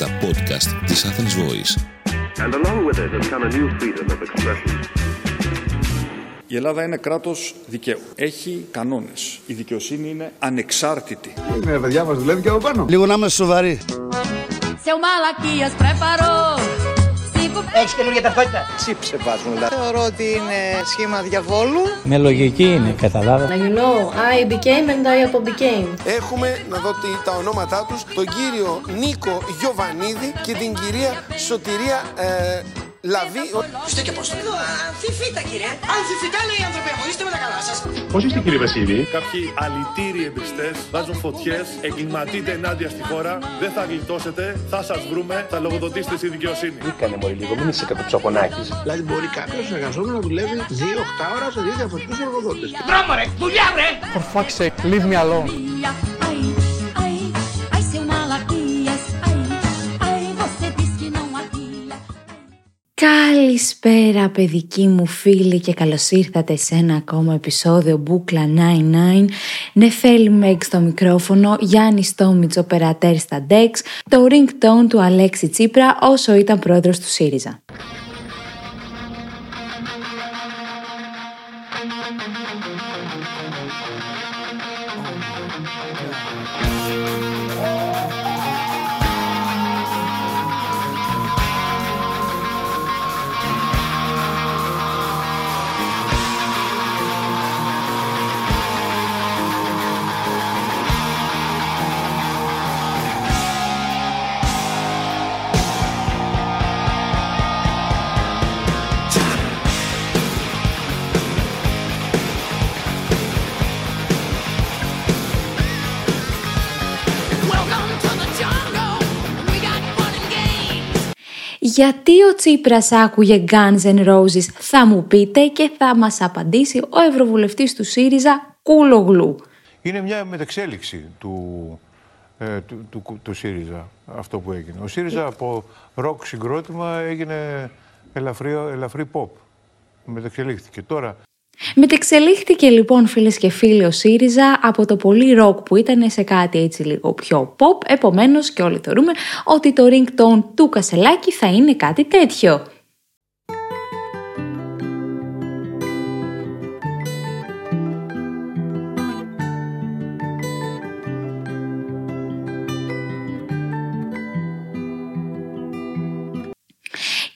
τα podcast της Athens Voice. And along with it has come a new freedom of expression. Η Ελλάδα είναι κράτος δικαίου. Έχει κανόνες. Η δικαιοσύνη είναι ανεξάρτητη. Είναι παιδιά μας δουλεύει και από πάνω. Λίγο να είμαστε σοβαροί. Seu Malaquias preparou cinco Έχεις καινούργια ταυτότητα. Τσίψε βάζουν δηλαδή. Θεωρώ ότι είναι σχήμα διαβόλου. Με λογική είναι, καταλάβα. You know, I became and I became. Έχουμε, να δω τι- τα ονόματά τους, τον κύριο Νίκο Γιοβανίδη και την κυρία Σωτηρία ε, Λαβή. Είστε και πώς το λέω. Αμφιφίτα κύριε. Αμφιφίτα λέει οι άνθρωποι μου. Είστε με τα καλά σας. Πώς είστε κύριε Βασίλη; Κάποιοι αλητήριοι εμπριστές βάζουν φωτιές, εγκληματείτε ενάντια στη χώρα. Δεν θα γλιτώσετε, θα σας βρούμε, θα λογοδοτήσετε στη δικαιοσύνη. Κάνε μωρή λίγο, μην είσαι κατοψαπονάκης. Δηλαδή μπορεί κάποιος εργαζόμενο να δουλεύει 2-8 ώρα σε δύο διαφορετικούς εργοδότες. Δρόμο ρε. Δουλειά βρε. dia. Ai, ai, Καλησπέρα παιδικοί μου φίλοι και καλώς ήρθατε σε ένα ακόμα επεισόδιο Μπούκλα 99 Νεφέλη Μέγ στο μικρόφωνο, Γιάννη Στόμιτς οπερατέρ στα Dex Το ringtone του Αλέξη Τσίπρα όσο ήταν πρόεδρος του ΣΥΡΙΖΑ Γιατί ο Τσίπρας άκουγε Guns N' Roses; Θα μου πείτε και θα μας απαντήσει ο Ευρωβουλευτής του ΣΥΡΙΖΑ Κούλογλου Είναι μια μεταξέλιξη του, ε, του, του, του ΣΥΡΙΖΑ αυτό που έγινε. Ο ΣΥΡΙΖΑ από ροκ συγκρότημα έγινε ελαφρύ, ελαφρύ pop. Μεταξελίχθηκε. Τώρα Μετεξελίχθηκε λοιπόν φίλες και φίλοι ο ΣΥΡΙΖΑ από το πολύ ροκ που ήταν σε κάτι έτσι λίγο πιο pop, επομένως και όλοι θεωρούμε ότι το ringtone του Κασελάκη θα είναι κάτι τέτοιο.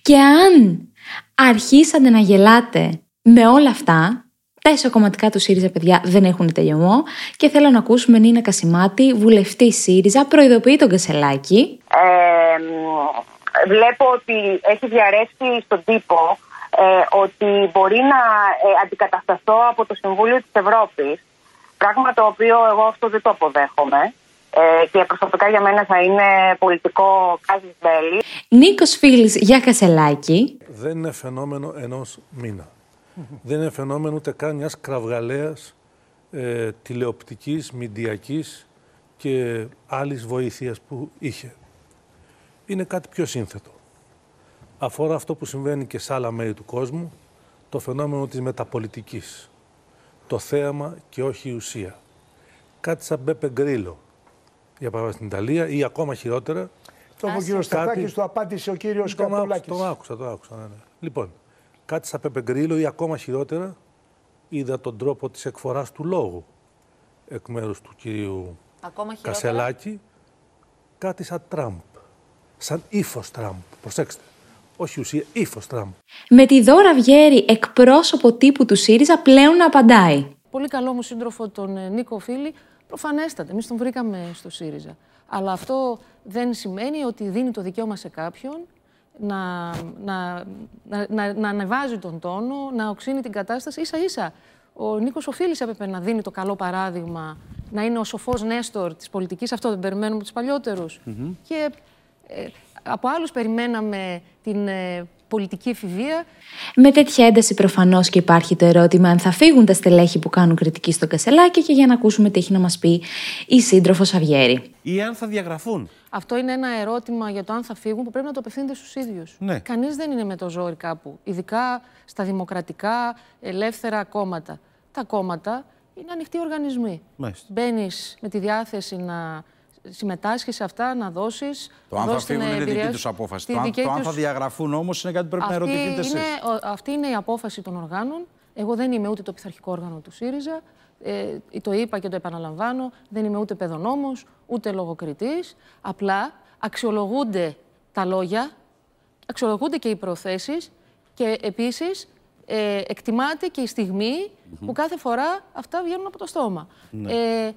Και αν αρχίσατε να γελάτε με όλα αυτά, τα ισοκομματικά του ΣΥΡΙΖΑ, παιδιά, δεν έχουν τελειωμό και θέλω να ακούσουμε Νίνα Κασιμάτη, βουλευτή ΣΥΡΙΖΑ, προειδοποιεί τον Κασελάκη. Ε, μ, βλέπω ότι έχει διαρρεύσει στον τύπο ε, ότι μπορεί να ε, αντικατασταθώ από το Συμβούλιο της Ευρώπης, πράγμα το οποίο εγώ αυτό δεν το αποδέχομαι ε, και προσωπικά για μένα θα είναι πολιτικό κάζις μπέλι. Νίκος Φίλης για Κασελάκη. Δεν είναι φαινόμενο ενός μήνα. Δεν είναι φαινόμενο ούτε καν μιας κραυγαλαίας ε, τηλεοπτικής, μηντιακής και άλλης βοήθειας που είχε. Είναι κάτι πιο σύνθετο. Αφορά αυτό που συμβαίνει και σε άλλα μέρη του κόσμου, το φαινόμενο της μεταπολιτικής. Το θέαμα και όχι η ουσία. Κάτι σαν Μπέπε Γκρίλο, για παράδειγμα στην Ιταλία, ή ακόμα χειρότερα, Το είπε ο κύριος Κάτι- Σταθάκης, το απάντησε ο κύριος τον άκουσα, Καπουλάκης. τον άκουσα, τον άκουσα. Ναι, ναι. Λοιπόν, κάτι σαν Πέπε Γκρίλο ή ακόμα χειρότερα, είδα τον τρόπο της εκφοράς του λόγου εκ μέρους του κυρίου Ακόμα χειρότερα; Κασελάκη, κάτι σαν Τραμπ. Σαν ύφος Τραμπ. Προσέξτε. Όχι ουσία, ύφος Τραμπ. Με τη Δώρα Βιέρη, εκπρόσωπο τύπου του ΣΥΡΙΖΑ, πλέον να απαντάει. Πολύ καλό μου σύντροφο τον ε, Νίκο Φίλη, προφανέστατα. Εμείς τον βρήκαμε στο ΣΥΡΙΖΑ. Αλλά αυτό δεν σημαίνει ότι δίνει το δικαίωμα σε κάποιον να, να, να, να, να ανεβάζει τον τόνο, να οξύνει την κατάσταση. Ίσα ίσα ο Νίκος Οφίλη έπρεπε να δίνει το καλό παράδειγμα, να είναι ο σοφός Νέστορ της πολιτικής. Αυτό δεν περιμένουμε τους παλιότερους. Και ε, από άλλους περιμέναμε την ε, πολιτική εφηβεία. Με τέτοια ένταση προφανώς και υπάρχει το ερώτημα αν θα φύγουν τα στελέχη που κάνουν κριτική στο Κασελάκη και για να ακούσουμε τι έχει να μας πει η σύντροφος Αυγέρη. Ή αν θα διαγραφούν. Αυτό είναι ένα ερώτημα για το αν θα φύγουν που πρέπει να το απευθύνετε στους ίδιους. Ναι. Κανείς δεν είναι με το ζόρι κάπου. Ειδικά στα δημοκρατικά, ελεύθερα κόμματα. Τα κόμματα είναι ανοιχτοί οργανισμοί. Μάλιστα. Μπαίνεις με τη διάθεση να συμμετάσχεις σε αυτά, να δώσεις. Το αν θα φύγουν είναι δική τους απόφαση. Το αν, το αν θα διαγραφούν όμως είναι κάτι που πρέπει να ερωτηθείτε εσείς. Αυτή είναι η απόφαση των οργάνων. Εγώ δεν είμαι ούτε το πειθαρχικό όργανο του ΣΥΡΙΖΑ. Ε, το είπα και το επαναλαμβάνω. Δεν είμαι ούτε παιδονόμος, ούτε λογοκριτής. Απλά αξιολογούνται τα λόγια, αξιολογούνται και οι προθέσεις και επίσης ε, εκτιμάται και η στιγμη που κάθε φορά αυτά βγαίνουν από το στόμα. Ναι. Ε,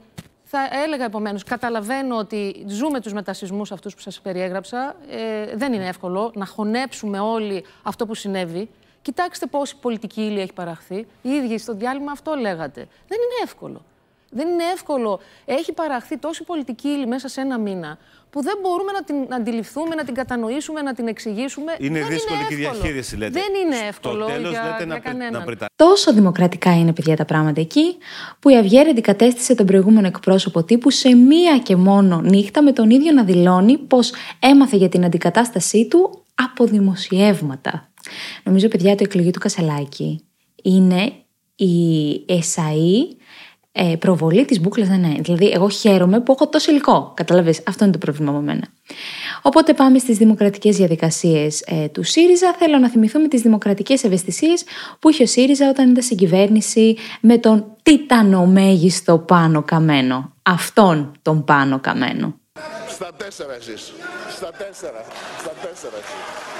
θα έλεγα επομένως, καταλαβαίνω ότι ζούμε τους μετασυσμούς αυτούς που σας περιέγραψα. Ε, δεν είναι εύκολο να χωνέψουμε όλοι αυτό που συνέβη. Κοιτάξτε πόση πολιτική ύλη έχει παραχθεί. Οι ίδιοι στο διάλειμμα αυτό λέγατε. Δεν είναι εύκολο. Δεν είναι εύκολο. Έχει παραχθεί τόση πολιτική ύλη μέσα σε ένα μήνα που δεν μπορούμε να την αντιληφθούμε, να την κατανοήσουμε, να την εξηγήσουμε. Είναι δεν δύσκολη είναι και η εύκολο. διαχείριση, λέτε. Δεν είναι εύκολο Στο τέλος για, λέτε για να, πρι- κανέναν. να πριτά- Τόσο δημοκρατικά είναι, παιδιά, τα πράγματα εκεί, που η Αυγέρα αντικατέστησε τον προηγούμενο εκπρόσωπο τύπου σε μία και μόνο νύχτα με τον ίδιο να δηλώνει πως έμαθε για την αντικατάστασή του από δημοσιεύματα. Νομίζω, παιδιά, το εκλογή του Κασελάκη είναι η ΕΣΑΗ ε, προβολή της μπουκλας ναι, ναι. Δηλαδή, εγώ χαίρομαι που έχω τόσο υλικό. Καταλαβες, αυτό είναι το πρόβλημα με μένα. Οπότε πάμε στις δημοκρατικές διαδικασίες ε, του ΣΥΡΙΖΑ. Θέλω να θυμηθούμε τις δημοκρατικές ευαισθησίες που είχε ο ΣΥΡΙΖΑ όταν ήταν στην κυβέρνηση με τον τιτανομέγιστο πάνω καμένο. Αυτόν τον πάνω καμένο. Στα τέσσερα εσείς. Στα τέσσερα. Στα τέσσερα εσείς.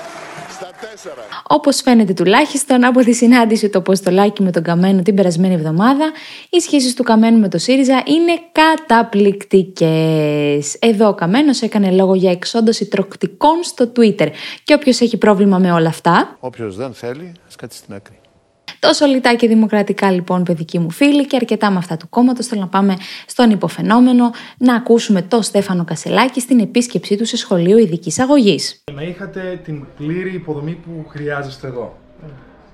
Στα τέσσερα. Όπως φαίνεται τουλάχιστον από τη συνάντηση του Αποστολάκη με τον Καμένο την περασμένη εβδομάδα, οι σχέσεις του Καμένου με το ΣΥΡΙΖΑ είναι καταπληκτικές. Εδώ ο Καμένος έκανε λόγο για εξόντωση τροκτικών στο Twitter. Και όποιος έχει πρόβλημα με όλα αυτά, Όποιος δεν θέλει, ας κάτσει στην άκρη. Τόσο λιτά και δημοκρατικά λοιπόν, παιδικοί μου φίλοι, και αρκετά με αυτά του κόμματος. Θέλω να πάμε στον υποφαινόμενο να ακούσουμε τον Στέφανο Κασελάκη στην επίσκεψή του σε σχολείο ειδικής αγωγής. Να είχατε την πλήρη υποδομή που χρειάζεστε εδώ.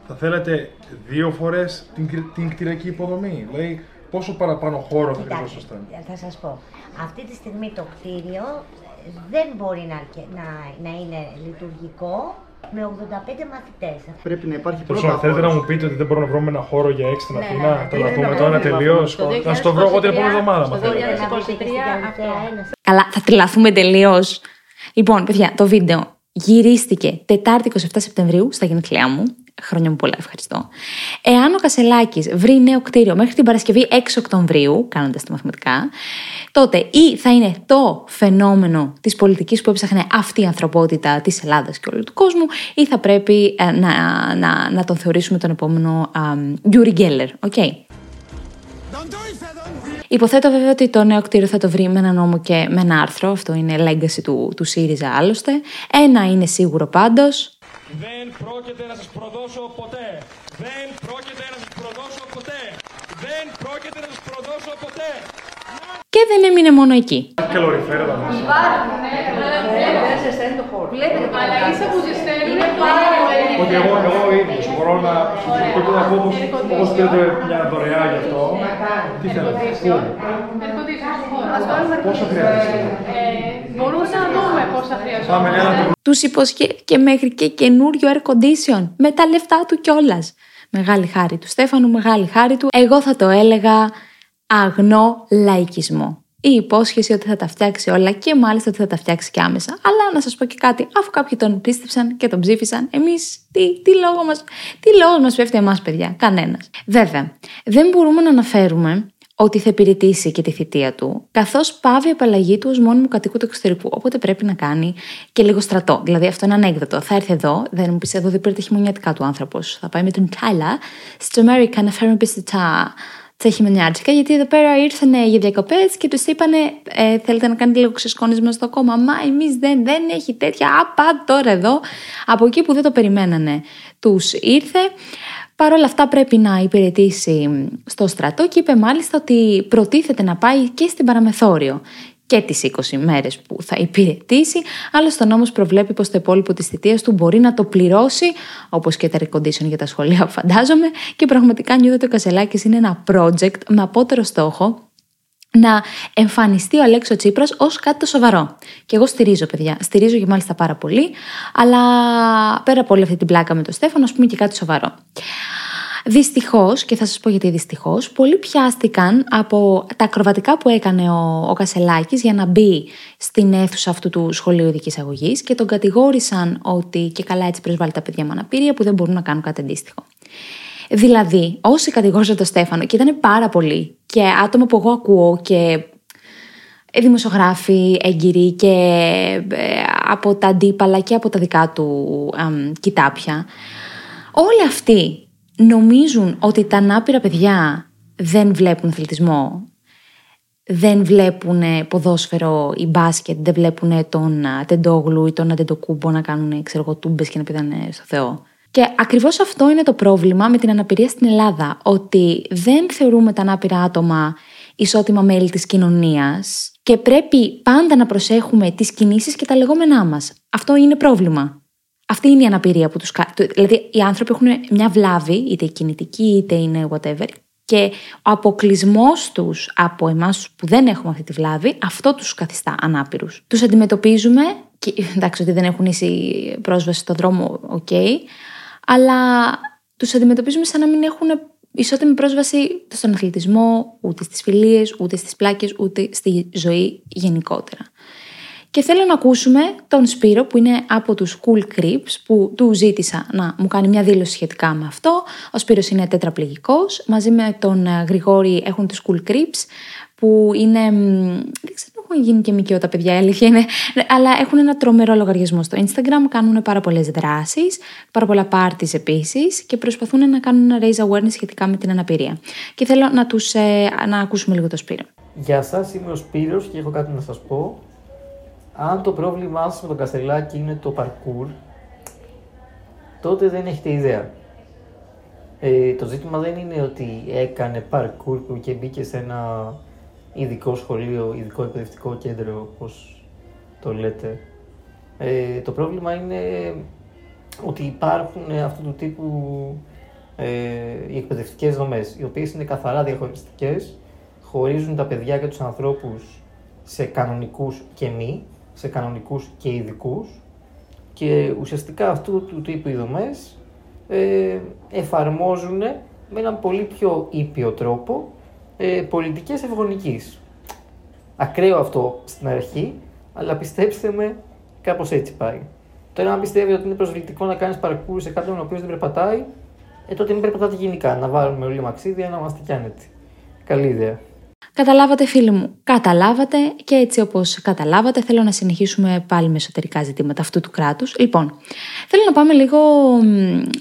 Θα θέλατε δύο φορές την, κρι- την κτηριακή υποδομή; Δηλαδή, πόσο παραπάνω χώρο θα Κοιτάξτε, χρειαζόσασταν; θα σας πω. Αυτή τη στιγμή το κτίριο δεν μπορεί να, αρκε- να, να είναι λειτουργικό με 85 μαθητές. Πρέπει να υπάρχει Τέλος πρώτα πάντων, θέλετε να χώρος. μου πείτε ότι δεν μπορούμε να βρούμε ένα χώρο για έξι στην Ναι, Αθήνα, ναι, ναι. το να Είναι πούμε ένα τώρα πρόβλημα τελείως. αυτό. Το Να στο βρω εγώ την επόμενη εβδομάδα, μα στο θέλετε. 2023 Καλά, θα τρελαθούμε τελείως. Λοιπόν, παιδιά, το βίντεο γυρίστηκε Τετάρτη 27 Σεπτεμβρίου στα γενέθλιά μου. Χρόνια μου πολλά, ευχαριστώ. Εάν ο Κασελάκης βρει νέο κτίριο μέχρι την Παρασκευή 6 Οκτωβρίου, κάνοντας τα μαθηματικά, τότε ή θα είναι το φαινόμενο της πολιτικής που έψαχνε αυτή η ανθρωπότητα της Ελλάδας και όλου του κόσμου, ή θα πρέπει ε, να, να, να τον θεωρήσουμε τον επόμενο Γιούρι Γκέλλερ. Οκ; Υποθέτω βέβαια ότι το νέο κτίριο θα το βρει με ένα νόμο και με ένα άρθρο. Αυτό είναι legacy του, του ΣΥΡΙΖΑ άλλωστε. Ένα είναι σίγουρο πάντως. Δεν πρόκειται να σας προδώσω ποτέ. Δεν πρόκειται να σας προδώσω ποτέ. Δεν πρόκειται να σας προδώσω ποτέ. Και δεν έμεινε μόνο εκεί. Καλοριφέρα θα μας. Υπάρχουν, ναι, δεν σε στέλνει το χώρο. Βλέπετε, αλλά ίσα που σε στέλνει είναι πάρα πολύ. Ότι εγώ, εγώ ίδιος μπορώ να μπορώ να πω όπως, όπως πήρατε μια δωρεά γι' αυτό. Τι θέλετε, πού, πόσα χρειάζεστε; Μπορούμε να δούμε πόσα χρειαζόμαστε. Πάμε ένα το Τους υποσχέθηκε μέχρι και καινούριο air condition με τα λεφτά του κιόλας. Μεγάλη χάρη του Στέφανου, μεγάλη χάρη του. Εγώ θα το έλεγα αγνό λαϊκισμό. Η υπόσχεση ότι θα τα φτιάξει όλα και μάλιστα ότι θα τα φτιάξει και άμεσα. Αλλά να σας πω και κάτι, αφού κάποιοι τον πίστεψαν και τον ψήφισαν, εμείς τι, τι λόγο μας τι λόγος μας πέφτει εμάς, παιδιά. Κανένας. Βέβαια, δεν μπορούμε να αναφέρουμε ότι θα υπηρετήσει και τη θητεία του, καθώς πάβει η απαλλαγή του ως μόνιμου κατοίκου του εξωτερικού. Οπότε πρέπει να κάνει και λίγο στρατό. Δηλαδή, αυτό είναι ανέκδοτο. Θα έρθει εδώ, δεν μου πεις εδώ δεν πήρε τα χειμωνιάτικα του άνθρωπος. Θα πάει με τον Τάιλα στο Αμέρικα να φέρουμε πίσω τα, τα χειμωνιάτικα, γιατί εδώ πέρα ήρθαν για διακοπές και τους είπανε, ε, θέλετε να κάνετε λίγο ξεσκόνισμα στο κόμμα. Μα εμείς δεν, δεν έχει τέτοια. Απα τώρα εδώ. Από εκεί που δεν το περιμένανε, τους ήρθε. Παρ' όλα αυτά πρέπει να υπηρετήσει στο στρατό και είπε μάλιστα ότι προτίθεται να πάει και στην παραμεθόριο και τις 20 μέρες που θα υπηρετήσει, άλλωστε ο νόμος προβλέπει πως το υπόλοιπο της θητείας του μπορεί να το πληρώσει, όπως και τα recondition για τα σχολεία φαντάζομαι, και πραγματικά νιώθω ότι ο Κασελάκης είναι ένα project με απότερο στόχο να εμφανιστεί ο Αλέξο Τσίπρας ως κάτι το σοβαρό. Και εγώ στηρίζω, παιδιά. Στηρίζω και μάλιστα πάρα πολύ. Αλλά πέρα από όλη αυτή την πλάκα με τον Στέφανο, ας πούμε και κάτι σοβαρό. Δυστυχώς, και θα σας πω γιατί δυστυχώς, πολλοί πιάστηκαν από τα ακροβατικά που έκανε ο, ο Κασελάκης για να μπει στην αίθουσα αυτού του σχολείου ειδικής αγωγής και τον κατηγόρησαν ότι και καλά έτσι προσβάλλει τα παιδιά με αναπηρία που δεν μπορούν να κάνουν κάτι αντίστοιχο. Δηλαδή, όσοι κατηγόρησαν τον Στέφανο, και ήταν πάρα πολλοί, και άτομα που εγώ ακούω και δημοσιογράφοι έγκυροι και ε, από τα αντίπαλα και από τα δικά του ε, κοιτάπια, όλοι αυτοί νομίζουν ότι τα ανάπηρα παιδιά δεν βλέπουν αθλητισμό, δεν βλέπουν ποδόσφαιρο ή μπάσκετ, δεν βλέπουν τον Τεντόγλου ή τον Αντεντοκούμπο να κάνουν ξέρω εγώ, τούμπες και να πηδάνε στο Θεό. Και ακριβώς αυτό είναι το πρόβλημα με την αναπηρία στην Ελλάδα, ότι δεν θεωρούμε τα ανάπηρα άτομα ισότιμα μέλη της κοινωνίας και πρέπει πάντα να προσέχουμε τις κινήσεις και τα λεγόμενά μας. Αυτό είναι πρόβλημα. Αυτή είναι η αναπηρία που τους κάνει. Δηλαδή, οι άνθρωποι έχουν μια βλάβη, είτε κινητική είτε είναι whatever, και ο αποκλεισμός τους από εμάς που δεν έχουμε αυτή τη βλάβη, αυτό τους καθιστά ανάπηρους. Τους αντιμετωπίζουμε, και, εντάξει, ότι δεν έχουν ίση πρόσβαση στον δρόμο, οκ, αλλά τους αντιμετωπίζουμε σαν να μην έχουν ισότιμη πρόσβαση στον αθλητισμό, ούτε στις φιλίες, ούτε στις πλάκες, ούτε στη ζωή γενικότερα. Και θέλω να ακούσουμε τον Σπύρο που είναι από τους Cool Creeps που του ζήτησα να μου κάνει μια δήλωση σχετικά με αυτό. Ο Σπύρος είναι τετραπληγικός. Μαζί με τον ε, Γρηγόρη έχουν τους Cool Creeps που είναι... Δεν ξέρω έχουν γίνει και μικιό τα παιδιά, αλήθεια είναι. Αλλά έχουν ένα τρομερό λογαριασμό στο Instagram, κάνουν πάρα πολλές δράσεις, πάρα πολλά parties επίσης και προσπαθούν να κάνουν ένα raise awareness σχετικά με την αναπηρία. Και θέλω να, τους, ε, να ακούσουμε λίγο το Σπύρο. Γεια σας, είμαι ο Σπύρος και έχω κάτι να σας πω. Αν το πρόβλημά σας με τον Καστελάκη είναι το parkour, τότε δεν έχετε ιδέα. Ε, το ζήτημα δεν είναι ότι έκανε parkour και μπήκε σε ένα ειδικό σχολείο, ειδικό εκπαιδευτικό κέντρο, όπως το λέτε. Ε, το πρόβλημα είναι ότι υπάρχουν αυτού του τύπου ε, οι εκπαιδευτικές δομές, οι οποίες είναι καθαρά διαχωριστικές, χωρίζουν τα παιδιά και τους ανθρώπους σε κανονικούς και μη, σε κανονικούς και ειδικούς και ουσιαστικά αυτού του τύπου οι δομές ε, εφαρμόζουν με έναν πολύ πιο ήπιο τρόπο ε, πολιτικές ευγονικής. Ακραίο αυτό στην αρχή, αλλά πιστέψτε με, κάπως έτσι πάει. Τώρα, αν πιστεύει ότι είναι προσβλητικό να κάνεις παρκούρ σε κάποιον ο οποίος δεν περπατάει, ε, τότε μην περπατάτε γενικά. Να βάλουμε όλοι μαξίδια να είμαστε κι άνετοι. Καλή ιδέα. Καταλάβατε φίλοι μου, καταλάβατε και έτσι όπως καταλάβατε θέλω να συνεχίσουμε πάλι με εσωτερικά ζητήματα αυτού του κράτους. Λοιπόν, θέλω να πάμε λίγο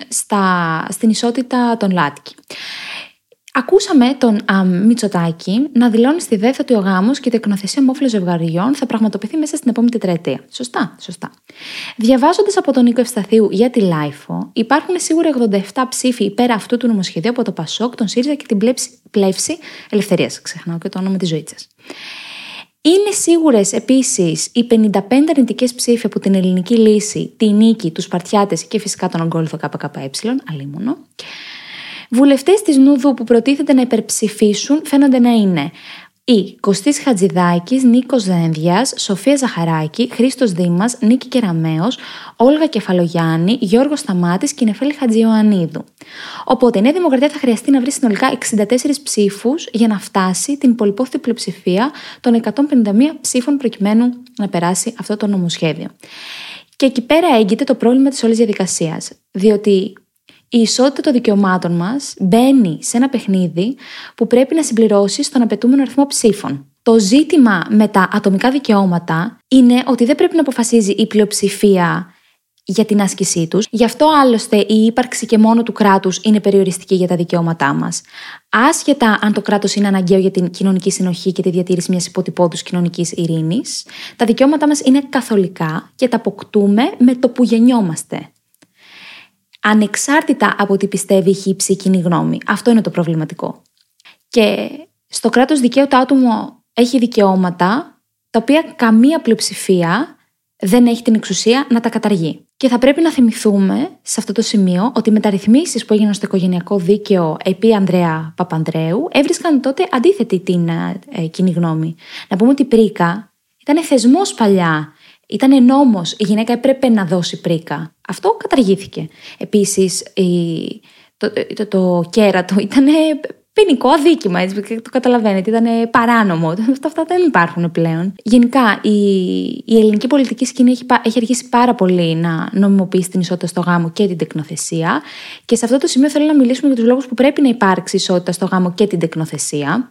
στα, στην ισότητα των Λάτκη. Ακούσαμε τον α, Μητσοτάκη να δηλώνει στη ΔΕΘ ότι ο γάμος και η τεκνοθεσία μόφυλων ζευγαριών θα πραγματοποιηθεί μέσα στην επόμενη τετραετία. Σωστά, σωστά. Διαβάζοντας από τον Νίκο Ευσταθίου για τη ΛΑΙΦΟ, υπάρχουν σίγουρα 87 ψήφοι υπέρ αυτού του νομοσχεδίου από το Πασόκ, τον ΣΥΡΙΖΑ και την πλεύση Ελευθερίας. Ξεχνάω και το όνομα της ζωής Είναι σίγουρες επίσης οι 55 αρνητικές ψήφοι από την ελληνική λύση, τη νίκη, τους Σπαρτιάτε και φυσικά τον Ογκόλυθο ΚΚΕ, αλίμονο. Βουλευτές της Νούδου που προτίθεται να υπερψηφίσουν φαίνονται να είναι η Κωστής Χατζηδάκης, Νίκος Δένδιας, Σοφία Ζαχαράκη, Χρήστος Δήμας, Νίκη Κεραμαίο, Όλγα Κεφαλογιάννη, Γιώργος Σταμάτης και Νεφέλη Χατζιωαννίδου. Οπότε η Νέα Δημοκρατία θα χρειαστεί να βρει συνολικά 64 ψήφους για να φτάσει την πολυπόθητη πλειοψηφία των 151 ψήφων προκειμένου να περάσει αυτό το νομοσχέδιο. Και εκεί πέρα έγκυται το πρόβλημα της όλης διαδικασίας. Διότι η ισότητα των δικαιωμάτων μας μπαίνει σε ένα παιχνίδι που πρέπει να συμπληρώσει στον απαιτούμενο αριθμό ψήφων. Το ζήτημα με τα ατομικά δικαιώματα είναι ότι δεν πρέπει να αποφασίζει η πλειοψηφία για την άσκησή τους. Γι' αυτό άλλωστε η ύπαρξη και μόνο του κράτους είναι περιοριστική για τα δικαιώματά μας. Άσχετα αν το κράτος είναι αναγκαίο για την κοινωνική συνοχή και τη διατήρηση μιας υποτυπώδου κοινωνικής ειρήνης, τα δικαιώματά μας είναι καθολικά και τα αποκτούμε με το που γεννιόμαστε ανεξάρτητα από τι πιστεύει η χύψη κοινή γνώμη. Αυτό είναι το προβληματικό. Και στο κράτος δικαίου το άτομο έχει δικαιώματα τα οποία καμία πλειοψηφία δεν έχει την εξουσία να τα καταργεί. Και θα πρέπει να θυμηθούμε σε αυτό το σημείο ότι οι μεταρρυθμίσεις που έγιναν στο οικογενειακό δίκαιο επί Ανδρέα Παπανδρέου έβρισκαν τότε αντίθετη την ε, κοινή γνώμη. Να πούμε ότι η Πρίκα ήταν θεσμός παλιά ήταν νόμος. Η γυναίκα έπρεπε να δώσει πρίκα. Αυτό καταργήθηκε. Επίσης, το, το, το κέρατο ήταν ποινικό αδίκημα, έτσι, το καταλαβαίνετε, ήταν παράνομο. Αυτά, αυτά δεν υπάρχουν πλέον. Γενικά, η, η ελληνική πολιτική σκηνή έχει, έχει αρχίσει πάρα πολύ να νομιμοποιήσει την ισότητα στο γάμο και την τεκνοθεσία. Και σε αυτό το σημείο θέλω να μιλήσουμε για τους λόγους που πρέπει να υπάρξει ισότητα στο γάμο και την τεκνοθεσία.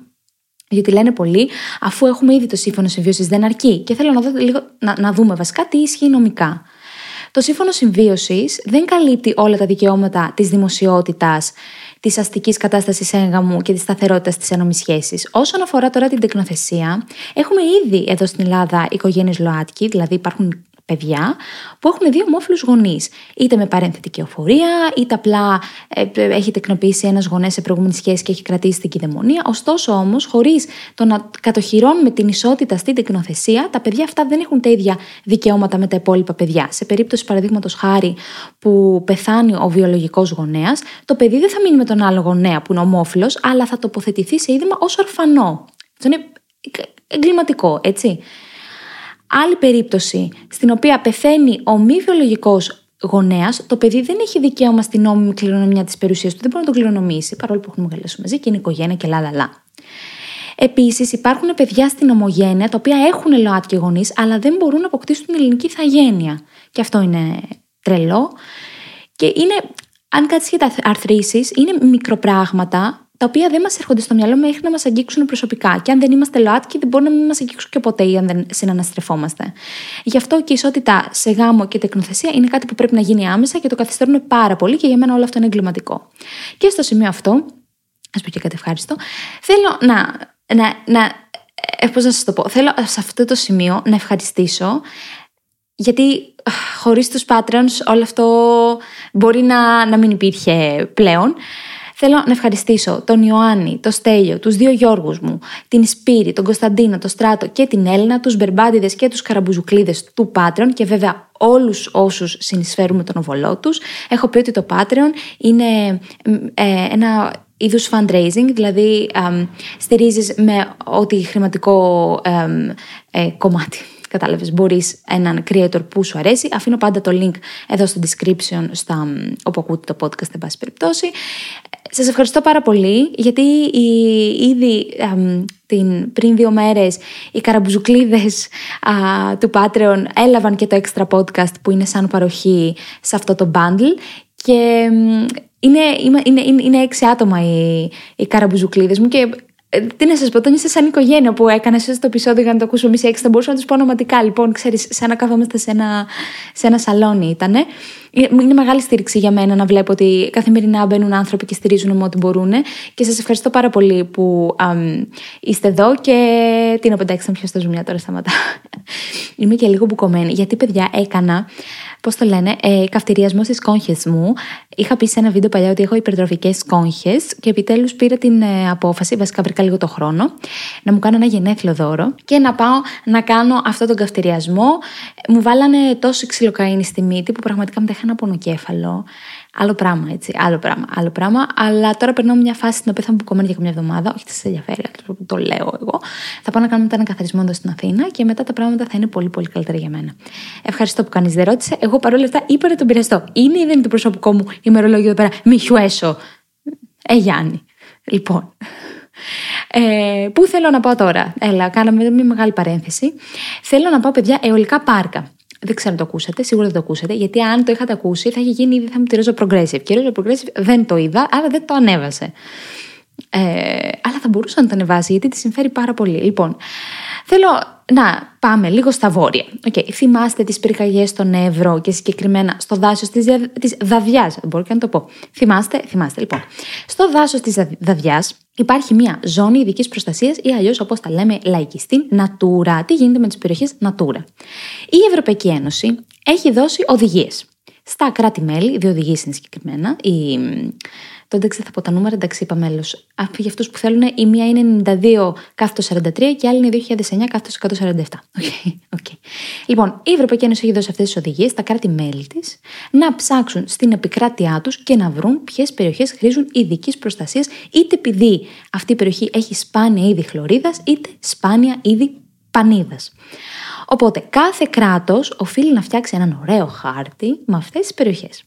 Γιατί λένε πολλοί, αφού έχουμε ήδη το σύμφωνο συμβίωσης, δεν αρκεί. Και θέλω να, δω λίγο, να, να δούμε βασικά τι ισχύει νομικά. Το σύμφωνο συμβίωσης δεν καλύπτει όλα τα δικαιώματα της δημοσιότητας, της αστικής κατάστασης έγγαμου και της σταθερότητας της ένωμης σχέσης. Όσον αφορά τώρα την τεκνοθεσία, έχουμε ήδη εδώ στην Ελλάδα οικογένειες ΛΟΑΤΚΙ, δηλαδή υπάρχουν παιδιά που έχουν δύο ομόφυλους γονείς. Είτε με παρένθετη οφορία, είτε απλά ε, έχει τεκνοποιήσει ένας γονέ σε προηγούμενη σχέση και έχει κρατήσει την κυδαιμονία. Ωστόσο όμως, χωρίς το να κατοχυρώνουμε την ισότητα στην τεκνοθεσία, τα παιδιά αυτά δεν έχουν τα ίδια δικαιώματα με τα υπόλοιπα παιδιά. Σε περίπτωση, παραδείγματος χάρη, που πεθάνει ο βιολογικός γονέας, το παιδί δεν θα μείνει με τον άλλο γονέα που είναι ομόφυλος, αλλά θα τοποθετηθεί σε είδημα ως ορφανό. Αυτό είναι εγκληματικό, έτσι. Άλλη περίπτωση, στην οποία πεθαίνει ο μη βιολογικός γονέας, το παιδί δεν έχει δικαίωμα στην νόμιμη κληρονομιά της περιουσίας του, δεν μπορεί να το κληρονομήσει, παρόλο που έχουν μεγαλώσει μαζί και είναι οικογένεια και λα Επίσης, υπάρχουν παιδιά στην ομογένεια τα οποία έχουν ΛΟΑΤ γονείς, αλλά δεν μπορούν να αποκτήσουν την ελληνική ηθαγένεια. Και αυτό είναι τρελό. Και είναι, αν κάτσεις για τα αρθρήσεις, είναι μικροπράγματα τα οποία δεν μας έρχονται στο μυαλό μέχρι να μας αγγίξουν προσωπικά. Και αν δεν είμαστε ΛΟΑΤΚΙ, δεν μπορεί να μην μας αγγίξουν και ποτέ ή αν δεν συναναστρεφόμαστε. Γι' αυτό και η ισότητα σε γάμο και τεκνοθεσία είναι κάτι που πρέπει να γίνει άμεσα και το καθυστερούν πάρα πολύ και για μένα όλο αυτό είναι εγκληματικό. Και στο σημείο αυτό, ας πω και κάτι ευχάριστο, θέλω να. να, να ε, πώς να σας το πω, θέλω σε αυτό το σημείο να ευχαριστήσω γιατί χωρίς τους Patreons όλο αυτό μπορεί να, να μην υπήρχε πλέον. Θέλω να ευχαριστήσω τον Ιωάννη, τον Στέλιο, τους δύο Γιώργους μου, την Σπύρη, τον Κωνσταντίνο, τον Στράτο και την Έλληνα, τους Μπερμπάντιδες και τους Καραμπουζουκλίδες του Patreon και βέβαια όλους όσους συνεισφέρουν με τον οβολό τους. Έχω πει ότι το Patreon είναι ε, ένα είδους fundraising, δηλαδή ε, στηρίζεις με ό,τι χρηματικό ε, κομμάτι Κατάλαβες, μπορείς έναν creator που σου αρέσει. Αφήνω πάντα το link εδώ στο description, στα, όπου ακούτε το podcast, εν πάση περιπτώσει. Σας ευχαριστώ πάρα πολύ, γιατί ήδη την, πριν δύο μέρες οι καραμπουζουκλίδες του Patreon έλαβαν και το extra podcast που είναι σαν παροχή σε αυτό το bundle και είναι, είναι, είναι, είναι έξι άτομα οι, οι καραμπουζουκλίδες μου και ε, τι να σας πω, τον είστε σαν οικογένεια που έκανες σε το επεισόδιο για να το ακούσουμε εμείς έξι. Θα μπορούσα να τους πω ονοματικά. Λοιπόν, ξέρεις, σαν να καθόμαστε σε ένα, σε ένα σαλόνι ήταν. Ε, είναι μεγάλη στήριξη για μένα να βλέπω ότι καθημερινά μπαίνουν άνθρωποι και στηρίζουν με ό,τι μπορούν. Και σας ευχαριστώ πάρα πολύ που α, είστε εδώ. Και τι να πεντάξει, πιο στο ζουμιά τώρα σταματά. Είμαι και λίγο μπουκωμένη. Γιατί, παιδιά, έκανα πώς το λένε, ε, καυτηριασμός στι κόγχε μου. Είχα πει σε ένα βίντεο παλιά ότι έχω υπερτροφικές κόγχε και επιτέλους πήρα την ε, απόφαση, βασικά βρήκα λίγο το χρόνο, να μου κάνω ένα γενέθλιο δώρο και να πάω να κάνω αυτό τον καυτηριασμό. Μου βάλανε τόσο ξυλοκαίνη στη μύτη που πραγματικά με ένα πονοκέφαλο. Άλλο πράγμα, έτσι. Άλλο πράγμα, άλλο πράγμα. Αλλά τώρα περνάω μια φάση στην οποία θα μου κομμένη για καμιά εβδομάδα. Όχι, θα σα ενδιαφέρει, το λέω εγώ. Θα πάω να κάνω μετά ένα καθαρισμό εδώ στην Αθήνα και μετά τα πράγματα θα είναι πολύ, πολύ καλύτερα για μένα. Ευχαριστώ που κανείς δεν ρώτησε. Εγώ παρόλα αυτά είπα να τον πειραστώ. Είναι ή δεν είναι το προσωπικό μου ημερολόγιο εδώ πέρα; Μη χιουέσω. Ε, Γιάννη. Λοιπόν. Ε, πού θέλω να πάω τώρα; Έλα, κάναμε μια μεγάλη παρένθεση. Θέλω να πάω, παιδιά, αιωλικά πάρκα. Δεν ξέρω αν το ακούσατε, σίγουρα δεν το ακούσατε, γιατί αν το είχατε ακούσει θα είχε γίνει ήδη θα μου τη Ρόζο Progressive. Και η Ρόζο Progressive δεν το είδα, άρα δεν το ανέβασε. Ε, αλλά θα μπορούσα να το ανεβάσει γιατί τη συμφέρει πάρα πολύ. Λοιπόν, θέλω να πάμε λίγο στα βόρεια. Okay, θυμάστε τις πυρκαγιές στον Εύρο και συγκεκριμένα στο δάσος της της Δαβιά. Μπορώ και να το πω. Θυμάστε, θυμάστε. Λοιπόν, στο δάσος της Δαβιά υπάρχει μια ζώνη ειδικής προστασίας ή αλλιώς όπως τα λέμε λαϊκιστή Natura. Τι γίνεται με τις περιοχές Natura; Η Ευρωπαϊκή Ένωση έχει δώσει οδηγίες στα κράτη-μέλη, δύο οδηγίες είναι συγκεκριμένα, η το εντάξει θα πω τα νούμερα, εντάξει είπα μέλος. Για αυτούς που θέλουν, η μία είναι 92 κάθετος 43 και η άλλη είναι 2009 κάθετος 147. Okay, okay. Λοιπόν, η Ευρωπαϊκή Ένωση έχει δώσει αυτές τις οδηγίες στα κράτη-μέλη της να ψάξουν στην επικράτειά τους και να βρουν ποιες περιοχές χρήζουν ειδικής προστασίας, είτε επειδή αυτή η περιοχή έχει σπάνια είδη χλωρίδας, είτε σπάνια είδη πανίδας. Οπότε κάθε κράτος οφείλει να φτιάξει έναν ωραίο χάρτη με αυτές τις περιοχές.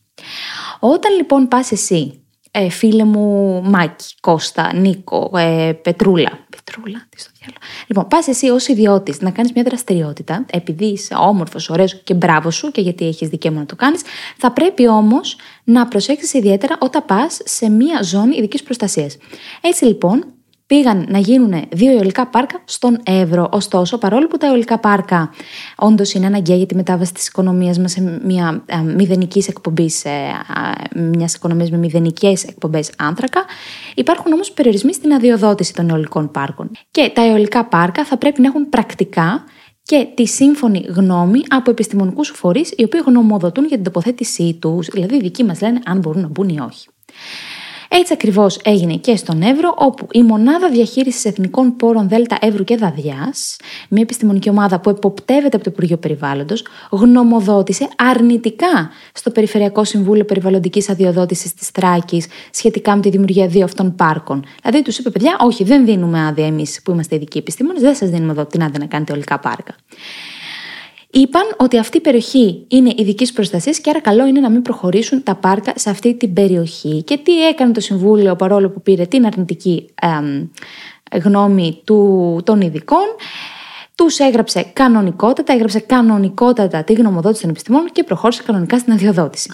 Όταν λοιπόν πας εσύ ε, φίλε μου Μάκη, Κώστα, Νίκο, ε, Πετρούλα. Πετρούλα, τι στο διάλογο. Λοιπόν, πας εσύ ως ιδιώτης να κάνεις μια δραστηριότητα, επειδή είσαι όμορφος, ωραίος και μπράβος σου και γιατί έχεις δικαίωμα να το κάνεις, θα πρέπει όμως να προσέξεις ιδιαίτερα όταν πας σε μια ζώνη ειδικής προστασίας. Έτσι λοιπόν, πήγαν να γίνουν δύο αιωλικά πάρκα στον Εύρο. Ωστόσο, παρόλο που τα αιωλικά πάρκα όντως είναι αναγκαία για τη μετάβαση της οικονομίας μας σε μια μηδενικής εκπομπής, μιας οικονομίας με μηδενικές εκπομπές άνθρακα, υπάρχουν όμως περιορισμοί στην αδειοδότηση των αιωλικών πάρκων. Και τα αιωλικά πάρκα θα πρέπει να έχουν πρακτικά και τη σύμφωνη γνώμη από επιστημονικούς φορείς, οι οποίοι γνωμοδοτούν για την τοποθέτησή τους. Δηλαδή, οι δικοί μας λένε αν μπορούν να μπουν ή όχι. Έτσι ακριβώς έγινε και στον Εύρο, όπου η Μονάδα Διαχείρισης Εθνικών Πόρων Δέλτα Εύρου και Δαδιά, μια επιστημονική ομάδα που εποπτεύεται από το Υπουργείο Περιβάλλοντος, γνωμοδότησε αρνητικά στο Περιφερειακό Συμβούλιο Περιβαλλοντικής Αδειοδότησης της Τράκη σχετικά με τη δημιουργία δύο αυτών πάρκων. Δηλαδή τους είπε, παιδιά, όχι, δεν δίνουμε άδεια εμείς που είμαστε ειδικοί επιστήμονες, δεν σας δίνουμε εδώ την άδεια να κάνετε ολικά πάρκα είπαν ότι αυτή η περιοχή είναι ειδικής προστασίας και άρα καλό είναι να μην προχωρήσουν τα πάρκα σε αυτή την περιοχή. Και τι έκανε το Συμβούλιο παρόλο που πήρε την αρνητική γνώμη του, των ειδικών. Τους έγραψε κανονικότατα, έγραψε κανονικότατα τη γνωμοδότηση των επιστημών και προχώρησε κανονικά στην αδειοδότηση.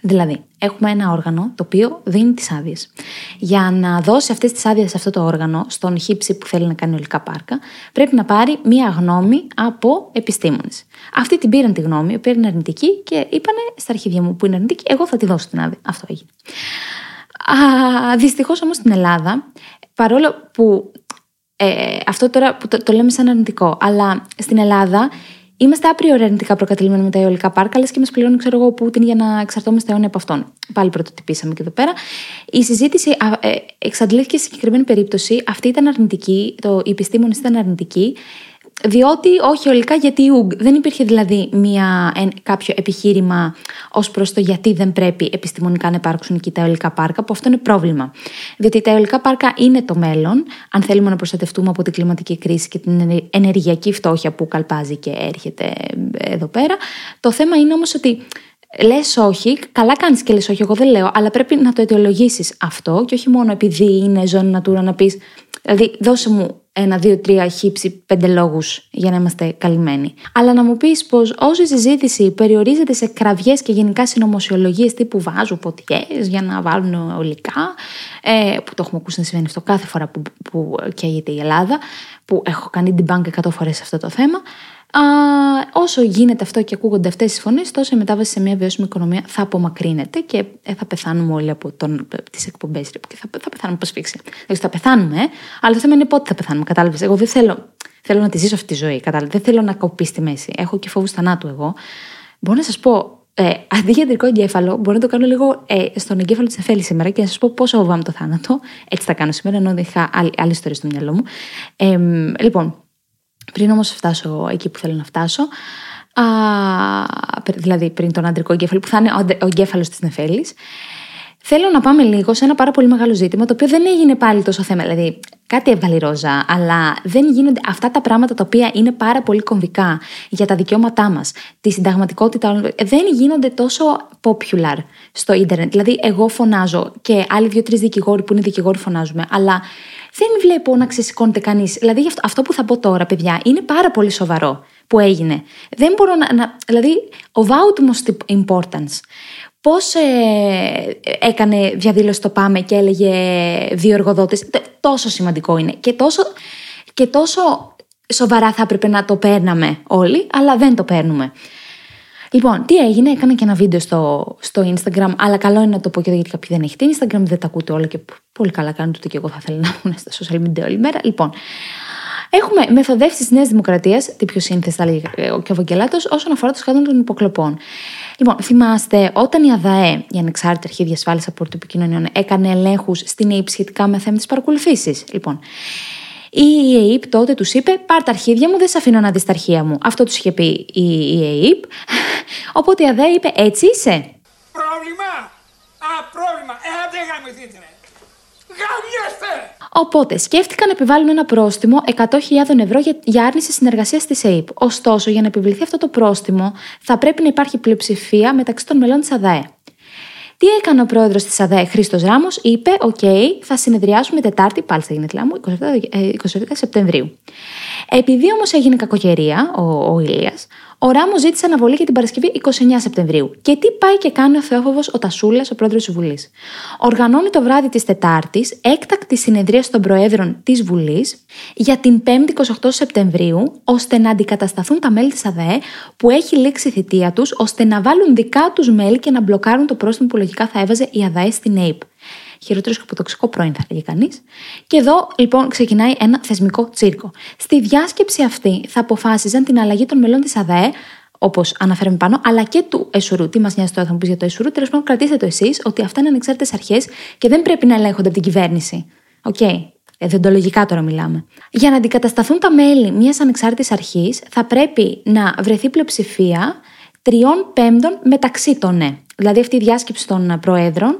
Δηλαδή, έχουμε ένα όργανο το οποίο δίνει τις άδειες. Για να δώσει αυτές τις άδειες σε αυτό το όργανο, στον χύψη που θέλει να κάνει ολικά πάρκα, πρέπει να πάρει μία γνώμη από επιστήμονες. Αυτοί την πήραν τη γνώμη, η οποία είναι αρνητική και είπανε στα αρχίδια μου που είναι αρνητική, εγώ θα τη δώσω την άδεια. Αυτό έγινε. Δυστυχώς όμως στην Ελλάδα, παρόλο που. Ε, αυτό τώρα που το, το λέμε σαν αρνητικό, αλλά στην Ελλάδα Είμαστε άπειρο αρνητικά προκατελημένοι με τα αιωλικά πάρκα, αλλά και μας πληρώνει, ξέρω εγώ, ο Πούτιν για να εξαρτώμαστε αιώνια από αυτόν. Πάλι πρωτοτυπήσαμε και εδώ πέρα. Η συζήτηση ε, εξαντλήθηκε σε συγκεκριμένη περίπτωση. Αυτή ήταν αρνητική, το, οι επιστήμονες ήταν αρνητικοί διότι όχι ολικά γιατί ουγ. Δεν υπήρχε δηλαδή μια, κάποιο επιχείρημα ως προς το γιατί δεν πρέπει επιστημονικά να υπάρξουν εκεί τα αιωλικά πάρκα, που αυτό είναι πρόβλημα. Διότι τα αιωλικά πάρκα είναι το μέλλον, αν θέλουμε να προστατευτούμε από την κλιματική κρίση και την ενεργειακή φτώχεια που καλπάζει και έρχεται εδώ πέρα. Το θέμα είναι όμως ότι Λες όχι, καλά κάνεις και λες όχι, εγώ δεν λέω, αλλά πρέπει να το αιτιολογήσεις αυτό και όχι μόνο επειδή είναι ζώνη Natura να πεις. Δηλαδή, δώσε μου ένα, δύο, τρία χύψη, πέντε λόγους για να είμαστε καλυμμένοι. Αλλά να μου πεις πως όσο η συζήτηση περιορίζεται σε κραυγές και γενικά συνωμοσιολογίες τύπου βάζουν ποτιέ για να βάλουν ολικά, ε, που το έχουμε ακούσει να συμβαίνει αυτό κάθε φορά που, που καίγεται η Ελλάδα, που έχω κάνει την bank 100 φορές σε αυτό το θέμα. Α, όσο γίνεται αυτό και ακούγονται αυτές τι φωνές, τόσο η μετάβαση σε μια βιώσιμη οικονομία θα απομακρύνεται και ε, θα πεθάνουμε όλοι από τις εκπομπές. Και θα, θα πεθάνουμε από σφίξη. Δηλαδή θα πεθάνουμε, ε, αλλά το θέμα είναι πότε θα πεθάνουμε. Κατάλαβες. Εγώ δεν θέλω, θέλω να τη ζήσω αυτή τη ζωή. Κατάλαβες. Δεν θέλω να κοπεί στη μέση. Έχω και φόβους θανάτου εγώ. Μπορώ να σας πω, ε, αντί για αντρικό εγκέφαλο, μπορώ να το κάνω λίγο ε, στον εγκέφαλο της Εφέλης σήμερα και να σας πω πόσο φοβάμαι το θάνατο. Έτσι θα κάνω σήμερα, ενώ δεν είχα άλλη, άλλη ιστορία στο μυαλό μου. Ε, λοιπόν, πριν όμως φτάσω εκεί που θέλω να φτάσω, α, δηλαδή πριν τον αντρικό εγκέφαλο που θα είναι ο εγκέφαλος της νεφέλης, θέλω να πάμε λίγο σε ένα πάρα πολύ μεγάλο ζήτημα, το οποίο δεν έγινε πάλι τόσο θέμα. Δηλαδή, κάτι έβγαλε ρόζα, αλλά δεν γίνονται αυτά τα πράγματα τα οποία είναι πάρα πολύ κομβικά για τα δικαιώματά μας, τη συνταγματικότητα, δεν γίνονται τόσο popular στο ίντερνετ. Δηλαδή, εγώ φωνάζω και άλλοι δύο-τρεις δικηγόροι που είναι δικηγόροι φωνάζουμε, αλλά δεν βλέπω να ξεσηκώνεται κανείς. Δηλαδή, αυτό, αυτό που θα πω τώρα, παιδιά, είναι πάρα πολύ σοβαρό που έγινε. Δεν μπορώ να. να δηλαδή, of utmost importance. Πώς ε, έκανε διαδήλωση το Πάμε και έλεγε δύο εργοδότες. Τόσο σημαντικό είναι. Και τόσο, και τόσο σοβαρά θα έπρεπε να το παίρναμε όλοι, αλλά δεν το παίρνουμε. Λοιπόν, τι έγινε, έκανα και ένα βίντεο στο, στο Instagram, αλλά καλό είναι να το πω και γιατί κάποιοι δεν έχετε Instagram, δεν τα ακούτε όλα και πολύ καλά κάνετε, ούτε και εγώ θα ήθελα να ήμουν στα social media όλη μέρα. Λοιπόν, έχουμε μεθοδεύσεις της Νέας Δημοκρατίας, τι πιο σύνθεση θα λέγει και ο Βαγγελάτος, όσον αφορά το σκάνδαλο των υποκλοπών. Λοιπόν, θυμάστε, όταν η ΑΔΑΕ, η Ανεξάρτητη Αρχή Διασφάλισης Απορρίτου Επικοινωνιών, έκανε ελέγχους στην ΑΕΠ σχετικά με θέμα της παρακολουθήσει. Λοιπόν, η ΕΕΠ τότε τους είπε: Πάρ τα αρχίδια μου, δεν σε αφήνω να δεις τα αρχεία μου. Αυτό τους είχε πει η ΕΥΠ. Οπότε η ΑΔΑΕ είπε: Έτσι είσαι. Πρόβλημα! Α, πρόβλημα! Ε, δεν γαμηθείτε, Γαμιέστε! Οπότε σκέφτηκαν να επιβάλλουν ένα πρόστιμο 100.000 ευρώ για, για άρνηση συνεργασίας της ΕΥΠ. Ωστόσο, για να επιβληθεί αυτό το πρόστιμο, θα πρέπει να υπάρχει πλειοψηφία μεταξύ των μελών της ΑΔΑΕ. Τι έκανε ο πρόεδρος της ΑΔΑΕ, Χρήστος Ράμμος, είπε: Οκ, θα συνεδριάσουμε Τετάρτη, πάλι στα γενέθλιά μου, 27, ε, 27 Σεπτεμβρίου. Επειδή όμως έγινε κακοκαιρία, ο, ο Ηλίας, ο Ράμο ζήτησε αναβολή για την Παρασκευή 29 Σεπτεμβρίου. Και τι πάει και κάνει ο Θεόφοβος ο Τασούλας, ο πρόεδρος της Βουλής. Οργανώνει το βράδυ της Τετάρτης έκτακτη συνεδρία των Προέδρων της Βουλής για την 5η 28 Σεπτεμβρίου, ώστε να αντικατασταθούν τα μέλη της ΑΔΕ που έχει λήξει η θητεία τους, ώστε να βάλουν δικά τους μέλη και να μπλοκάρουν το πρόστιμο που λογικά θα έβαζε η ΑΔΕ στην ΑΕΠ χειρότερος και αποτοξικό πρώην, θα έλεγε κανείς. Και εδώ λοιπόν ξεκινάει ένα θεσμικό τσίρκο. Στη διάσκεψη αυτή θα αποφάσιζαν την αλλαγή των μελών της ΑΔΑΕ, όπως αναφέραμε πάνω, αλλά και του ΕΣΡ. Τι μας νοιάζει τώρα, θα μου πεις για το ΕΣΡ. Τέλος πάντων, κρατήστε το εσείς ότι αυτά είναι ανεξάρτητες αρχές και δεν πρέπει να ελέγχονται από την κυβέρνηση. Ok. Okay. Δεοντολογικά τώρα μιλάμε. Για να αντικατασταθούν τα μέλη μιας ανεξάρτητης αρχής, θα πρέπει να βρεθεί πλειοψηφία τριών πέμπτων μεταξύ των ναι. Δηλαδή αυτή η διάσκεψη των προέδρων ε,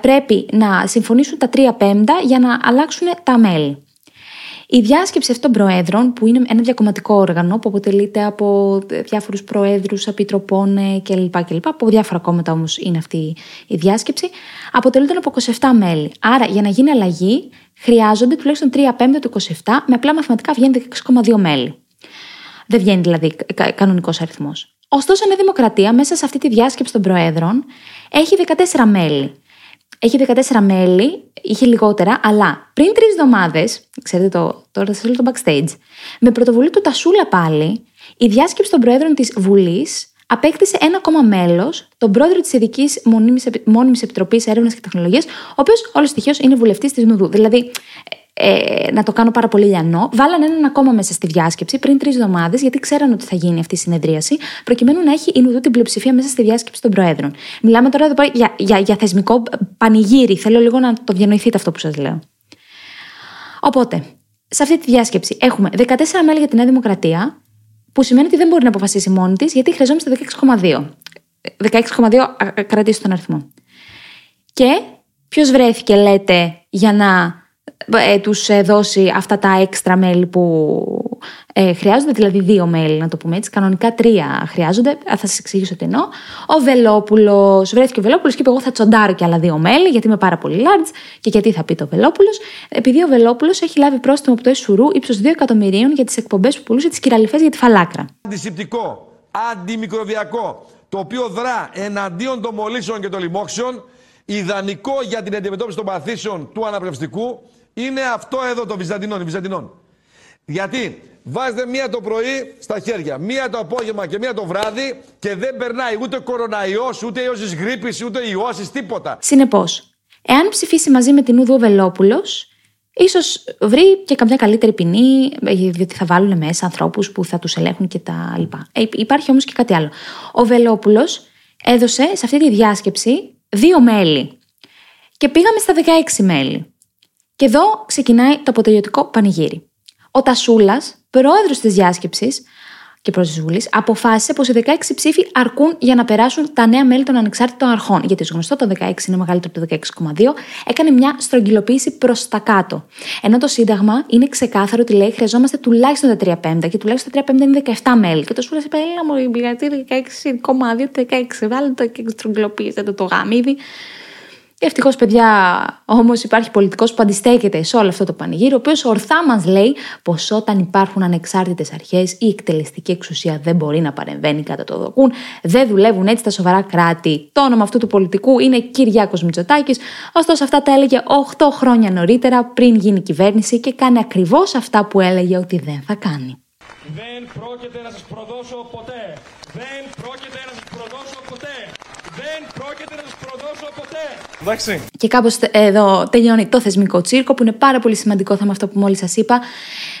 πρέπει να συμφωνήσουν τα τρία πέμπτα για να αλλάξουν τα μέλη. Η διάσκεψη αυτών των προέδρων, που είναι ένα διακομματικό όργανο που αποτελείται από διάφορους προέδρους, επιτροπών ε, κλπ. κλπ. Από διάφορα κόμματα όμως είναι αυτή η διάσκεψη, αποτελείται από 27 μέλη. Άρα για να γίνει αλλαγή χρειάζονται τουλάχιστον 3 πέμπτα του 27, με απλά μαθηματικά βγαίνει 16,2 μέλη. Δεν βγαίνει δηλαδή κανονικός αριθμός. Ωστόσο, η Δημοκρατία μέσα σε αυτή τη διάσκεψη των Προέδρων έχει 14 μέλη έχει 14 μέλη, είχε λιγότερα, αλλά πριν τρεις εβδομάδες, ξέρετε το, τώρα σας λέω το backstage, με πρωτοβουλία του Τασούλα πάλι, η διάσκεψη των Προέδρων της Βουλής απέκτησε ένα ακόμα μέλος, τον πρόεδρο της Ειδικής Μόνιμης Επιτροπής Έρευνας και Τεχνολογίας, ο οποίος όλος στοιχείο είναι βουλευτής της Νουδού. Δηλαδή, ε, να το κάνω πάρα πολύ λιανό, βάλαν έναν ακόμα μέσα στη διάσκεψη πριν τρεις εβδομάδες, γιατί ξέραν ότι θα γίνει αυτή η συνεδρίαση, προκειμένου να έχει η Νουδού την πλειοψηφία μέσα στη διάσκεψη των Προέδρων. Μιλάμε τώρα εδώ για, για, για θεσμικό πανηγύρι. Θέλω λίγο να το διανοηθείτε αυτό που σας λέω. Οπότε, σε αυτή τη διάσκεψη έχουμε 14 μέλη για τη Νέα Δημοκρατία, που σημαίνει ότι δεν μπορεί να αποφασίσει μόνη της, γιατί χρειαζόμαστε 16,2. 16,2 κρατήσει τον αριθμό. Και ποιος βρέθηκε, λέτε, για να ε, τους ε, δώσει αυτά τα έξτρα μέλη που ε, χρειάζονται, δηλαδή δύο μέλη να το πούμε έτσι, κανονικά τρία χρειάζονται, θα σας εξηγήσω τι εννοώ. Ο Βελόπουλος, βρέθηκε ο Βελόπουλος και είπε εγώ θα τσοντάρω και άλλα δύο μέλη γιατί είμαι πάρα πολύ large και γιατί θα πει το Βελόπουλος, επειδή ο Βελόπουλος έχει λάβει πρόστιμο από το ΕΣΟΥΡΟΥ ύψος 2 εκατομμυρίων για τις εκπομπές που πουλούσε τις κυραλιφές για τη φαλάκρα. Αντισηπτικό, αντιμικροβιακό, το οποίο δρά εναντίον των μολύσεων και των λοιμόξεων, ιδανικό για την αντιμετώπιση των παθήσεων του αναπνευστικού, είναι αυτό εδώ των Βυζαντινών, Βυζαντινών. Γιατί βάζετε μία το πρωί στα χέρια, μία το απόγευμα και μία το βράδυ και δεν περνάει ούτε κοροναϊός, ούτε ιός της γρήπης, ούτε ιώσεις, τίποτα. Συνεπώς, εάν ψηφίσει μαζί με την Ουδού Βελόπουλος, ίσως βρει και καμιά καλύτερη ποινή, διότι θα βάλουν μέσα ανθρώπους που θα τους ελέγχουν και τα λοιπά. Ε, υπάρχει όμως και κάτι άλλο. Ο Βελόπουλος έδωσε σε αυτή τη διάσκεψη δύο μέλη. Και πήγαμε στα 16 μέλη. Και εδώ ξεκινάει το αποτελειωτικό πανηγύρι. Ο Τασούλας, πρόεδρος της διάσκεψης και πρόεδρος της Βουλής, αποφάσισε πως οι 16 ψήφοι αρκούν για να περάσουν τα νέα μέλη των ανεξάρτητων αρχών. Γιατί ως γνωστό το 16 είναι μεγαλύτερο από το 16,2, έκανε μια στρογγυλοποίηση προς τα κάτω. Ενώ το Σύνταγμα είναι ξεκάθαρο ότι λέει χρειαζόμαστε τουλάχιστον τα 3 πέμπτα και τουλάχιστον τα 3 πέμπτα είναι 17 μέλη. Και το Σούλα είπε, Έλα μου, γιατί 16,2 16, βάλτε το και στρογγυλοποίησε το, το γάμιδι. Ευτυχώς, παιδιά, όμως υπάρχει πολιτικός που αντιστέκεται σε όλο αυτό το πανηγύρι, ο οποίος ορθά μας λέει πως όταν υπάρχουν ανεξάρτητες αρχές, η εκτελεστική εξουσία δεν μπορεί να παρεμβαίνει κατά το δοκούν. Δεν δουλεύουν έτσι τα σοβαρά κράτη. Το όνομα αυτού του πολιτικού είναι Κυριάκος Μητσοτάκης. Ωστόσο, αυτά τα έλεγε 8 χρόνια νωρίτερα, πριν γίνει κυβέρνηση και κάνει ακριβώς αυτά που έλεγε ότι δεν θα κάνει. Δεν πρόκειται να σας προδώσω ποτέ. Δεν πρόκειται να σα προδώσω ποτέ. Δεν πρόκειται να σα προδώσω ποτέ. Εντάξει. Και κάπως εδώ τελειώνει το θεσμικό τσίρκο που είναι πάρα πολύ σημαντικό θέμα αυτό που μόλις σας είπα.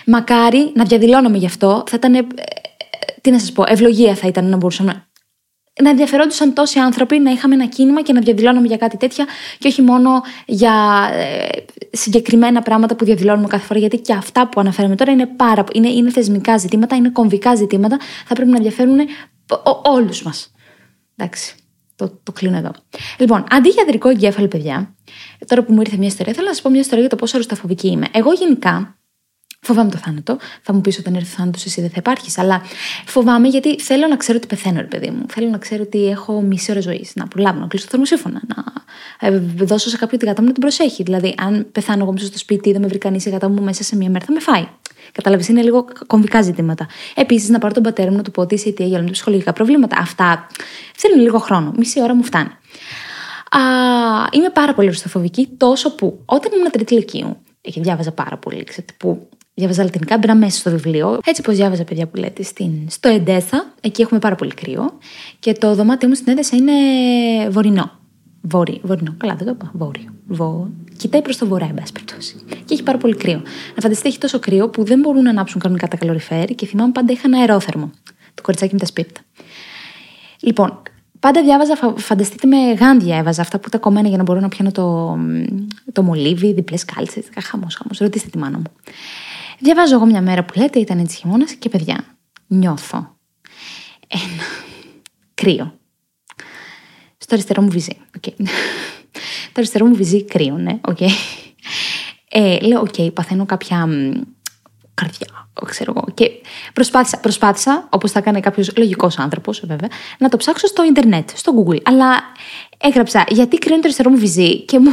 Μακάρι να διαδηλώνομαι γι' αυτό. Θα ήταν. Ε, τι να σας πω, ευλογία θα ήταν να μπορούσαμε να ενδιαφερόντουσαν τόσοι άνθρωποι να είχαμε ένα κίνημα και να διαδηλώνουμε για κάτι τέτοια και όχι μόνο για ε, συγκεκριμένα πράγματα που διαδηλώνουμε κάθε φορά. Γιατί και αυτά που αναφέραμε τώρα είναι, πάρα, είναι, είναι θεσμικά ζητήματα, είναι κομβικά ζητήματα, θα πρέπει να ενδιαφέρουν όλους μας. Εντάξει. Το, το κλείνω εδώ. Λοιπόν, αντί για αντρικό εγκέφαλο, παιδιά, τώρα που μου ήρθε μια ιστορία, θέλω να σας πω μια ιστορία για το πόσο αρρωσταφοβική είμαι. Εγώ γενικά Φοβάμαι το θάνατο. Θα μου πεις όταν έρθει ο θάνατος, εσύ δεν θα υπάρχεις. Αλλά φοβάμαι γιατί θέλω να ξέρω ότι πεθαίνω, ρε παιδί μου. Θέλω να ξέρω ότι έχω μισή ώρα ζωής. Να προλάβω, να κλείσω το θερμοσύφωνα. Να ε, δώσω σε κάποιον την γατά μου να την προσέχει. Δηλαδή, αν πεθάνω εγώ μέσα στο σπίτι, δεν με βρει κανείς η γατά μου μέσα σε μία μέρα, θα με φάει. Κατάλαβες, είναι λίγο κομβικά ζητήματα. Επίσης, να πάρω τον πατέρα μου να του πω ότι είσαι αιτία για όλα τα ψυχολογικά προβλήματα. Αυτά θέλουν λίγο χρόνο. Μισή ώρα μου φτάνει. Α, είμαι πάρα πολύ ρουστοφοβική, τόσο που όταν ήμουν τρίτη ηλικίου, και διάβαζα πάρα πολύ, ξέρετε, που διάβαζα λατινικά, μπήκα μέσα στο βιβλίο. Έτσι όπως διάβαζα, παιδιά που λέτε, στην... στο Εντέσα, εκεί έχουμε πάρα πολύ κρύο. Και το δωμάτιο μου στην Εντέσα είναι βορεινό. Βόρειο, βορεινό, καλά δεν το είπα. Βόρειο. Βο... Κοιτάει προς το βορρά, εν πάση περιπτώσει. Και έχει πάρα πολύ κρύο. Να φανταστείτε, έχει τόσο κρύο που δεν μπορούν να ανάψουν κανονικά τα καλοριφέρ και θυμάμαι πάντα είχαν αερόθερμο. Το κοριτσάκι με τα σπίτι. Λοιπόν, Πάντα διάβαζα, φανταστείτε με γάντια έβαζα αυτά που τα κομμένα για να μπορώ να πιάνω το, το μολύβι, διπλές κάλτσες. Χαμός, χαμός. Ρωτήστε τη μάνα μου. Διαβάζω εγώ μια μέρα που λέτε, ήταν έτσι χειμώνας και παιδιά, νιώθω ένα κρύο. Στο αριστερό μου βυζί. Okay. το αριστερό μου βυζί κρύο, ναι, okay. Ε, λέω, ok, okay, παθαίνω κάποια καρδιά, ξέρω εγώ. Και προσπάθησα, προσπάθησα όπως θα κάνει κάποιος λογικός άνθρωπος, βέβαια, να το ψάξω στο ίντερνετ, στο Google. Αλλά έγραψα γιατί κρυώνει το αριστερό μου βυζί και μου.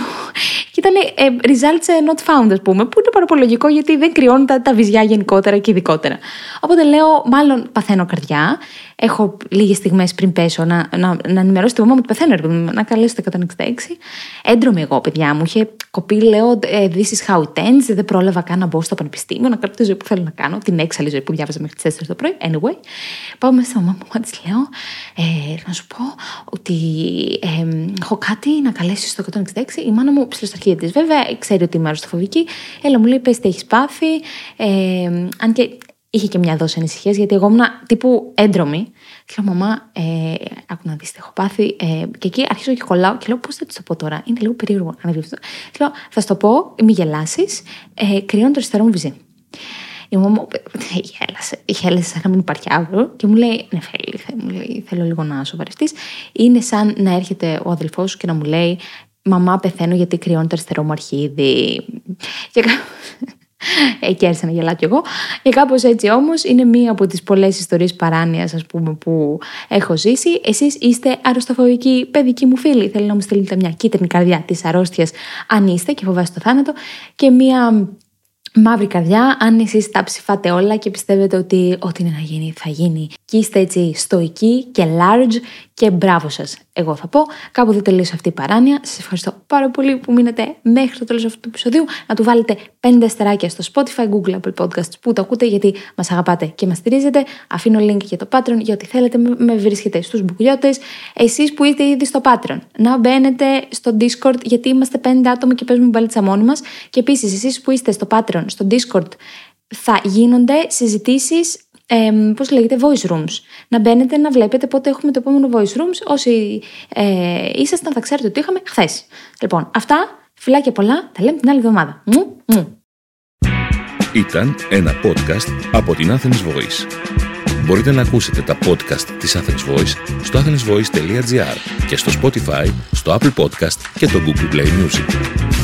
Και ήταν ε, results not found, ας πούμε, που είναι πάρα πολύ λογικό γιατί δεν κρυώνουν τα, τα βυζιά γενικότερα και ειδικότερα. Οπότε λέω, μάλλον παθαίνω καρδιά έχω λίγες στιγμές πριν πέσω να, να, να ενημερώσω τη μαμά μου ότι πεθαίνω, να καλέσω το 166. Έντρομη εγώ, παιδιά μου. Είχε κοπεί, λέω, ε, This is how it ends. Δεν πρόλαβα καν να μπω στο πανεπιστήμιο, να κάνω τη ζωή που θέλω να κάνω, την έξαλλη ζωή που διάβαζα μέχρι τις 4 το πρωί. Anyway, πάω μέσα στη μαμά μου, της λέω, ε, να σου πω ότι ε, έχω κάτι να καλέσει στο 166. Η μάνα μου, ψηλοσταρχία της, βέβαια, ξέρει ότι είμαι αρρωστοφοβική. Έλα, μου λέει, πες τι έχεις πάθει. Ε, αν και είχε και μια δόση ανησυχίας, γιατί εγώ ήμουν τύπου έντρομη. Και λέω, Μαμά, ε, άκου να δεις τι έχω πάθει. Ε, και εκεί αρχίζω και κολλάω και λέω, Πώς θα τη το πω τώρα. Είναι λίγο περίεργο να δει αυτό. Λέω, Θα σου το πω, μη γελάσεις. Ε, κρυώνω το αριστερό μου βυζί. Η μαμά μου γέλασε, γέλασε σαν να μην υπάρχει αύριο και μου λέει: Ναι, θέλει, μου λέει, θέλω λίγο να σοβαρευτεί. Είναι σαν να έρχεται ο αδελφός σου και να μου λέει: Μαμά, πεθαίνω γιατί κρυώνει το αριστερό μου αρχίδι. Και Εκεί άρχισα να γελάω κι εγώ. Και κάπως έτσι όμως είναι μία από τις πολλές ιστορίες παράνοιας, ας πούμε, που έχω ζήσει. Εσείς είστε αρρωστοφοβικοί παιδικοί μου φίλοι. Θέλω να μου στείλετε μια κίτρινη καρδιά της αρρώστιας, αν είστε και φοβάστε το θάνατο, και μία μαύρη καρδιά, αν εσείς τα ψηφάτε όλα και πιστεύετε ότι ό,τι είναι να γίνει θα γίνει. Και είστε έτσι στοικοί και large και μπράβο σας. Εγώ θα πω. Κάπου δεν τελείωσε αυτή η παράνοια. Σας ευχαριστώ πάρα πολύ που μείνετε μέχρι το τέλος αυτού του επεισοδίου. Να του βάλετε 5 αστεράκια στο Spotify, Google, Apple Podcasts που το ακούτε γιατί μας αγαπάτε και μας στηρίζετε. Αφήνω link για το Patreon για ό,τι θέλετε. Με βρίσκετε στους μπουκουλιώτες. Εσείς που είστε ήδη στο Patreon, να μπαίνετε στο Discord γιατί είμαστε 5 άτομα και παίζουμε μπαλίτσα μόνοι μας. Και επίσης, εσείς που είστε στο Patreon, στο Discord, θα γίνονται συζητήσεις ε, πώς λέγεται, voice rooms. Να μπαίνετε να βλέπετε πότε έχουμε το επόμενο voice rooms. Όσοι ε, ήσασταν θα ξέρετε ότι είχαμε χθες. Λοιπόν, αυτά, φιλάκια πολλά, τα λέμε την άλλη εβδομάδα. Μου, μου. Ήταν ένα podcast από την Athens Voice. Μπορείτε να ακούσετε τα podcast της Athens Voice στο athensvoice.gr και στο Spotify, στο Apple Podcast και το Google Play Music.